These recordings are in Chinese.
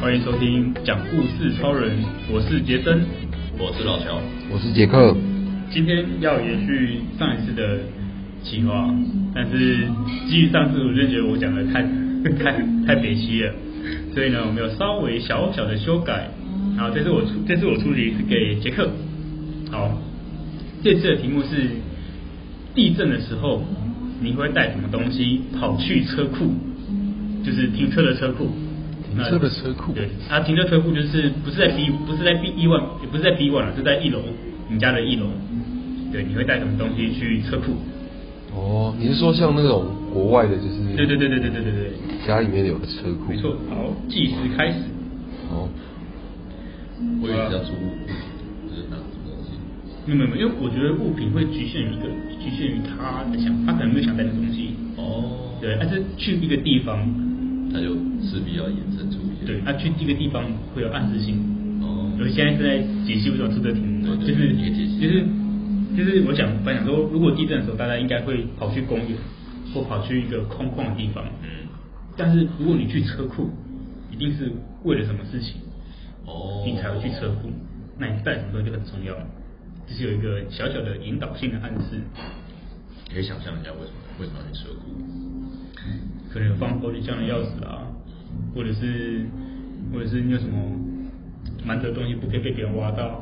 欢迎收听讲故事超人，我是杰森，我是老乔，我是杰克。今天要延续上一次的企划，但是基于上次我就觉得我讲的太 太太北西了，所以呢，我们有稍微小小的修改。好，这次我出这次我出题是给杰克。好，这次的题目是地震的时候你会带什么东西跑去车库？就是停车的车库。停车的车库，对，啊，停车车库就是不是在 B，不是在 B 一 one，也不是在 B one 了，是在一楼，你家的一楼。对，你会带什么东西去车库？哦，你是说像那种国外的，就是？对对对对对对对对。家里面有个车库。没错，好，计时开始。好。我以为是要出物品，就是拿什么东西？没有没有，因为我觉得物品会局限于一个，局限于他的想，他可能没有想带的东西。哦。对，但是去一个地方。他就势必要衍生出一些。对，他去一个地方会有暗示性。哦。我现在正在解析为什么出的题目，就是对对就是就是我想分享说，如果地震的时候，大家应该会跑去公园或跑去一个空旷的地方。嗯。但是如果你去车库，一定是为了什么事情？哦。你才会去车库，那你带什么东西就很重要。就是有一个小小的引导性的暗示。可以想象一下为什么为什么要去车库？可能有放玻璃箱的钥匙啊，或者是，或者是你有什么瞒着东西不可以被别人挖到，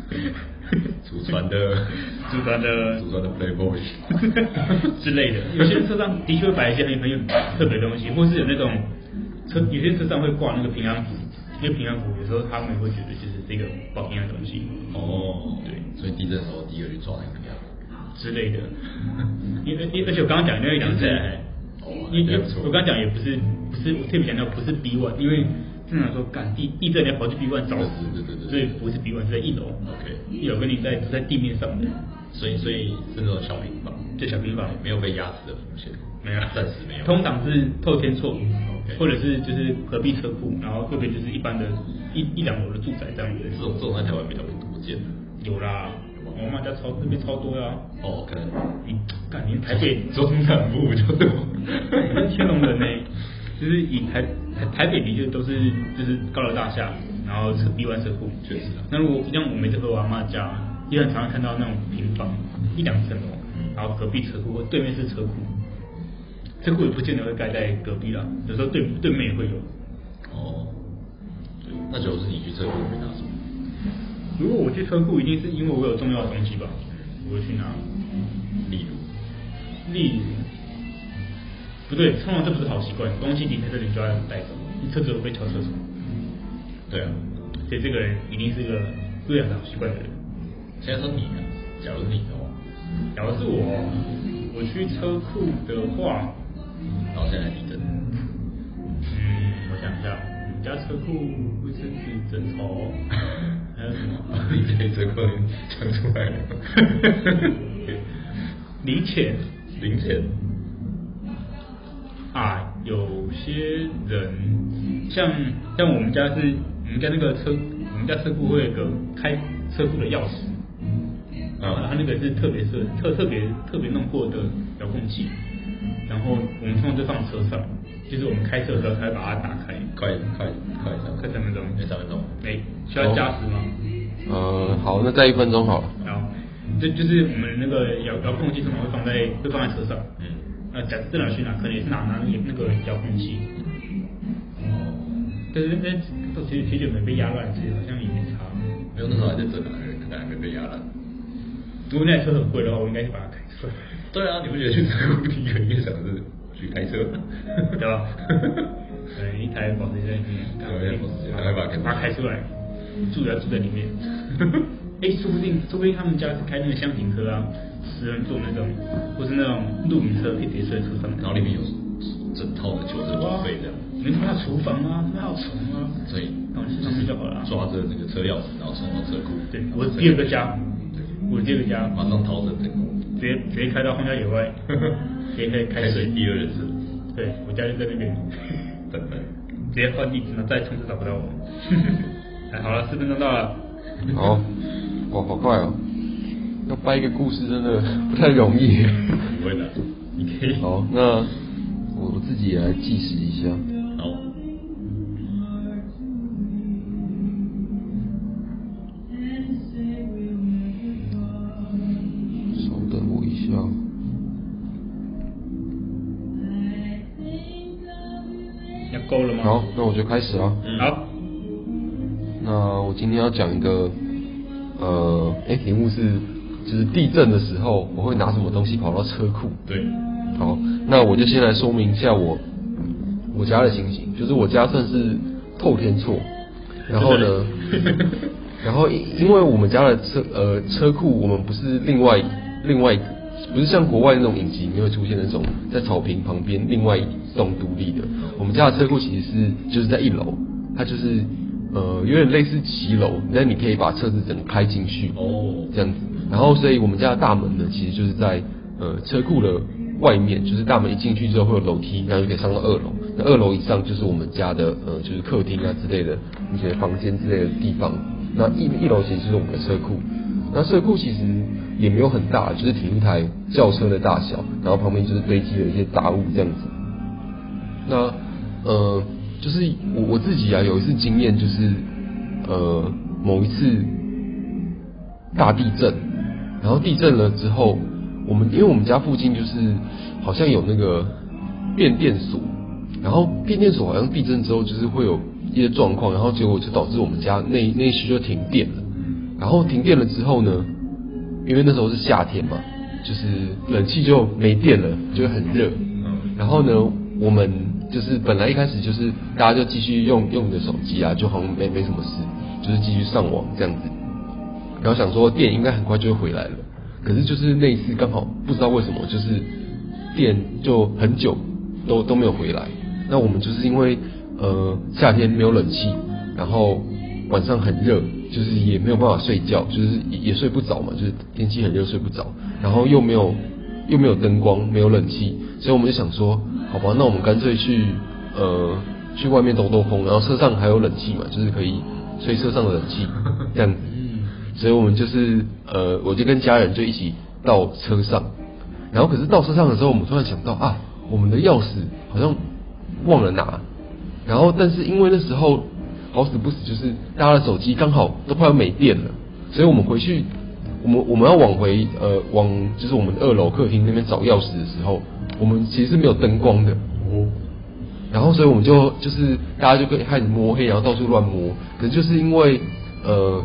祖传的，祖传的，祖传的 Playboy 之类的。有些车上的确会摆一些很有很有特别的东西，或是有那种车，有些车上会挂那个平安符，因为平安符有时候他们会觉得就是这个保平安的东西。哦，对，所以地震的时候第一个去抓那个平之类的。因为而且我刚刚讲的那个两次。因为我刚刚讲也不是不是我特别强调不是 B one，因为正常说干地地震你要跑去 B one 找死，对对对，所以不是 B one 是在一楼，OK，一楼跟你在在地面上的，所以所以是那种小平房，就小平房。没有被压死的风险，没有，暂时没有，通常是透天厝，OK，或者是就是隔壁车库，然后特别就是一般的一一两楼的住宅这样子，这种这种在台湾比较多见的，有啦。我妈家超那边超多呀、啊！哦，可能你感你台北中南部就多，你是天龙人呢？就是以台台台北的确都是就是高楼大厦，然后车 B 弯车库，确实啊。那如果像我没这个我阿妈家，也很常看到那种平房，一两层楼，然后隔壁车库或对面是车库，车库也不见得会盖在隔壁啦，有时候对对面也会有。哦，对，那假如是你去车库会拿什么？如果我去车库，一定是因为我有重要的东西吧？我会去拿。例如，例如，不对，通常这不是好习惯。东西离开这里就要带走，你车子会被敲车窗。对啊，所以这个人一定是个不良的好习惯的人。现在说你啊，假如是你的话，假如是我，我去车库的话，然后再来地震。嗯，我想一下，我们家车库卫生纸、枕头。还有什么？你这这块讲出来了。零钱，零钱。啊，有些人像像我们家是，我们家那个车，我们家车库会有个开车库的钥匙。啊，它那个是特别设特特别特别弄过的遥控器，然后我们通常就放车上，就是我们开车的时候才会把它打开。快快快三快三分钟，三分钟，哎，需要加时吗？呃，好，那再一分钟好了。好，这就是我们那个遥遥控器通常会放在会放在车上。嗯。那假设哪去哪，可能也是拿拿那个那个遥控器。哦。但是那都其实铁卷门被压烂，其实好像也没差。没有那时候还在这哪，可能还没被压烂。如果那台车很贵的话，我应该就把它开出来。对啊，你不觉得去车库第一个印象是去开车？对吧？对，一台保时捷在里面，赶快把它开出来，住要住在里面。哎，说不定，说不定他们家是开那个箱型车啊，十人座那种，或是那种露营车，可以直接睡在车上，然后里面有整套的求生装备这样。里面还有厨房啊，里面还有床啊，所以然后去上面就好了。抓着那个车钥匙，然后冲到车库。对，我第二个家，我第二个家，马上逃生成功，直接直接开到荒郊野外，直接开开水第二人生。对，我家就在那边。等等，直接换地址，然后再冲就找不到我。哎，好了，四分钟到了。好，哇，好快哦！要掰一个故事真的不太容易。不会的，你可以。好，那我我自己也来计时一下。好。好，那我就开始了。嗯，好。那我今天要讲一个，呃，哎，题目是，就是地震的时候我会拿什么东西跑到车库？对。好，那我就先来说明一下我我家的情形，就是我家算是透天厝，然后呢，然后因因为我们家的车呃车库，我们不是另外另外不是像国外那种影集里面会出现那种在草坪旁边另外一栋独立的，我们家的车库其实是就是在一楼，它就是。呃，有点类似骑楼，那你可以把车子整个开进去哦，这样子。然后，所以我们家的大门呢，其实就是在呃车库的外面，就是大门一进去之后会有楼梯，然后就可以上到二楼。那二楼以上就是我们家的呃，就是客厅啊之类的一些房间之类的地方。那一一楼其实就是我们的车库。那车库其实也没有很大，就是停一台轿车的大小，然后旁边就是堆积了一些杂物这样子。那呃。就是我我自己啊，有一次经验，就是呃某一次大地震，然后地震了之后，我们因为我们家附近就是好像有那个变电所，然后变电所好像地震之后就是会有一些状况，然后结果就导致我们家那那一区就停电了，然后停电了之后呢，因为那时候是夏天嘛，就是冷气就没电了，就很热，然后呢我们。就是本来一开始就是大家就继续用用你的手机啊，就好像没没什么事，就是继续上网这样子。然后想说电应该很快就会回来了，可是就是那一次刚好不知道为什么，就是电就很久都都没有回来。那我们就是因为呃夏天没有冷气，然后晚上很热，就是也没有办法睡觉，就是也也睡不着嘛，就是天气很热睡不着，然后又没有又没有灯光，没有冷气，所以我们就想说。好吧，那我们干脆去呃去外面兜兜风，然后车上还有冷气嘛，就是可以吹车上的冷气 这样子。所以我们就是呃，我就跟家人就一起到车上，然后可是到车上的时候，我们突然想到啊，我们的钥匙好像忘了拿，然后但是因为那时候好死不死就是大家的手机刚好都快要没电了，所以我们回去，我们我们要往回呃往就是我们二楼客厅那边找钥匙的时候。我们其实是没有灯光的，哦，然后所以我们就就是大家就可以开始摸黑，然后到处乱摸。可能就是因为呃，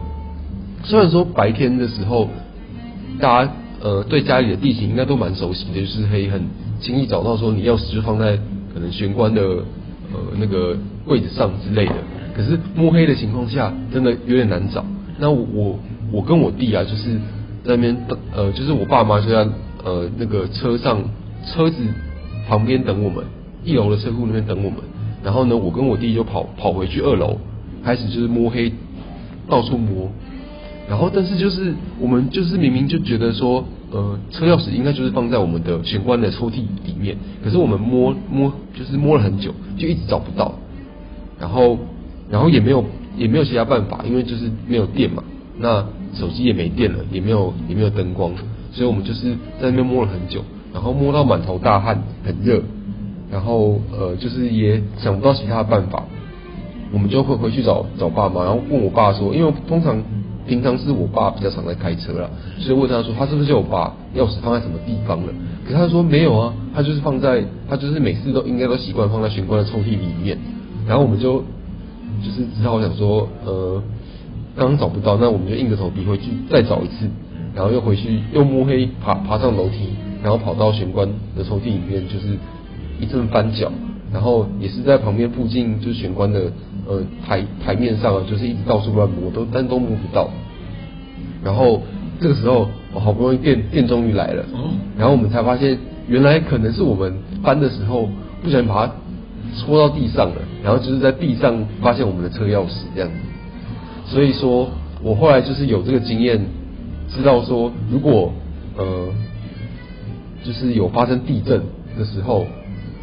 虽然说白天的时候，大家呃对家里的地形应该都蛮熟悉的，就是可以很轻易找到说你钥匙就放在可能玄关的呃那个柜子上之类的。可是摸黑的情况下，真的有点难找。那我我跟我弟啊，就是在那边等呃，就是我爸妈就在呃那个车上。车子旁边等我们，一楼的车库那边等我们。然后呢，我跟我弟就跑跑回去二楼，开始就是摸黑，到处摸。然后，但是就是我们就是明明就觉得说，呃，车钥匙应该就是放在我们的玄关的抽屉里面。可是我们摸摸就是摸了很久，就一直找不到。然后，然后也没有也没有其他办法，因为就是没有电嘛。那手机也没电了，也没有也没有灯光，所以我们就是在那边摸了很久。然后摸到满头大汗，很热，然后呃，就是也想不到其他的办法，我们就会回去找找爸妈，然后问我爸说，因为通常平常是我爸比较常在开车啦，所以问他说，他是不是有把钥匙放在什么地方了？可是他说没有啊，他就是放在，他就是每次都应该都习惯放在玄关的抽屉里面。然后我们就就是只好想说，呃，刚刚找不到，那我们就硬着头皮回去再找一次，然后又回去又摸黑爬爬上楼梯。然后跑到玄关的抽屉里面，就是一阵翻脚，然后也是在旁边附近，就是玄关的呃台台面上啊，就是一直到处乱摸，都但都摸不到。然后这个时候，我好不容易电电终于来了，然后我们才发现，原来可能是我们翻的时候不小心把它戳到地上了，然后就是在地上发现我们的车钥匙这样子。所以说我后来就是有这个经验，知道说如果呃。就是有发生地震的时候，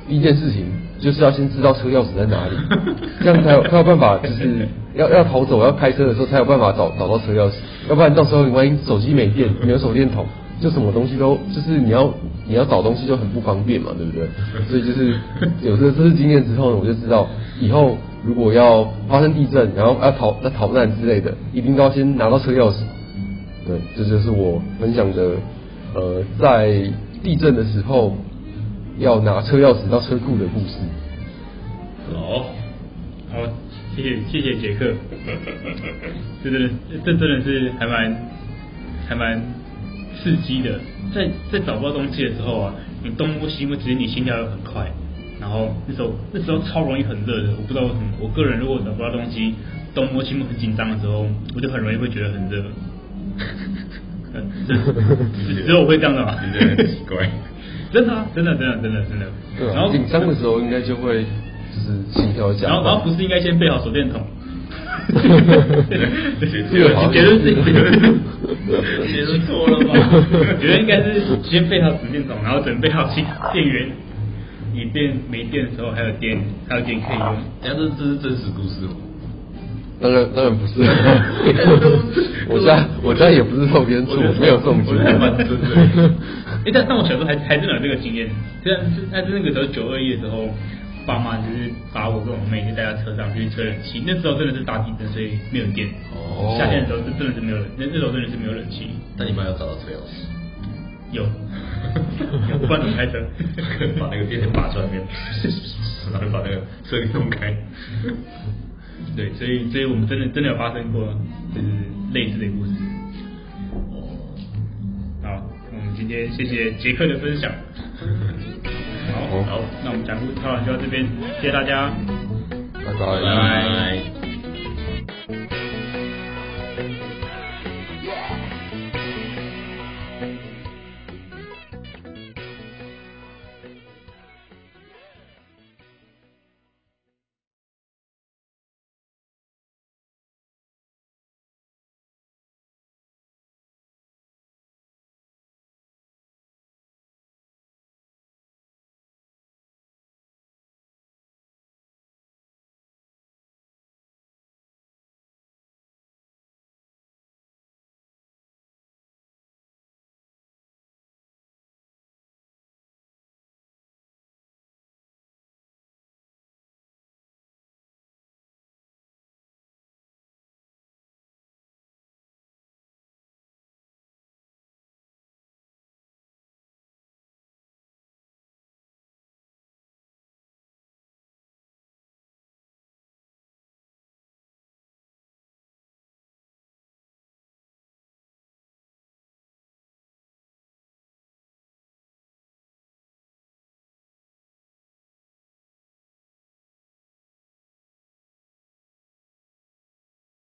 第一件事情就是要先知道车钥匙在哪里，这样才有才有办法，就是要要逃走要开车的时候才有办法找找到车钥匙，要不然到时候你万一手机没电，没有手电筒，就什么东西都就是你要你要找东西就很不方便嘛，对不对？所以就是有这这次经验之后呢，我就知道以后如果要发生地震，然后要逃要逃难之类的，一定都要先拿到车钥匙。对，这就是我分享的，呃，在地震的时候要拿车钥匙到车库的故事。好，好，谢谢谢谢杰克，这真的这真的是还蛮还蛮刺激的，在在找不到东西的时候啊，你东摸西摸，其实你心跳又很快，然后那时候那时候超容易很热的，我不知道为什么，我个人如果找不到东西，东摸西摸很紧张的时候，我就很容易会觉得很热。只有我会这样的吗？很奇怪，真的啊，真的真的真的真的。对啊。然后紧张的时候应该就会就是心跳加快。然后然后不是应该先备好手电筒？哈哈哈哈哈。结论是结论，结论错了吗？觉得应该是先备好手电筒，然后准备好新电源，以便没电的时候还有电，还有电可以用。但是，这这是真实故事吗？当然当然不是，我家我家也不是透天厝，没有这种经验。哎，但但我小时候还还真的有这个经验，虽然是但是那个时候九二一的时候，爸妈就是把我跟我妹就带到车上去吹冷气，那时候真的是大地震，所以没有电。哦。夏天的时候是真的是没有冷，那那时候真的是没有冷气。但你妈有找到车钥匙？有。不然怎么开车？把那个电线拔出来面，然后把那个车给弄开。对，所以所以我们真的真的有发生过，就是类似的故事。好，我们今天谢谢杰克的分享。好，好，那我们讲故事就到这边，谢谢大家，拜拜。拜拜。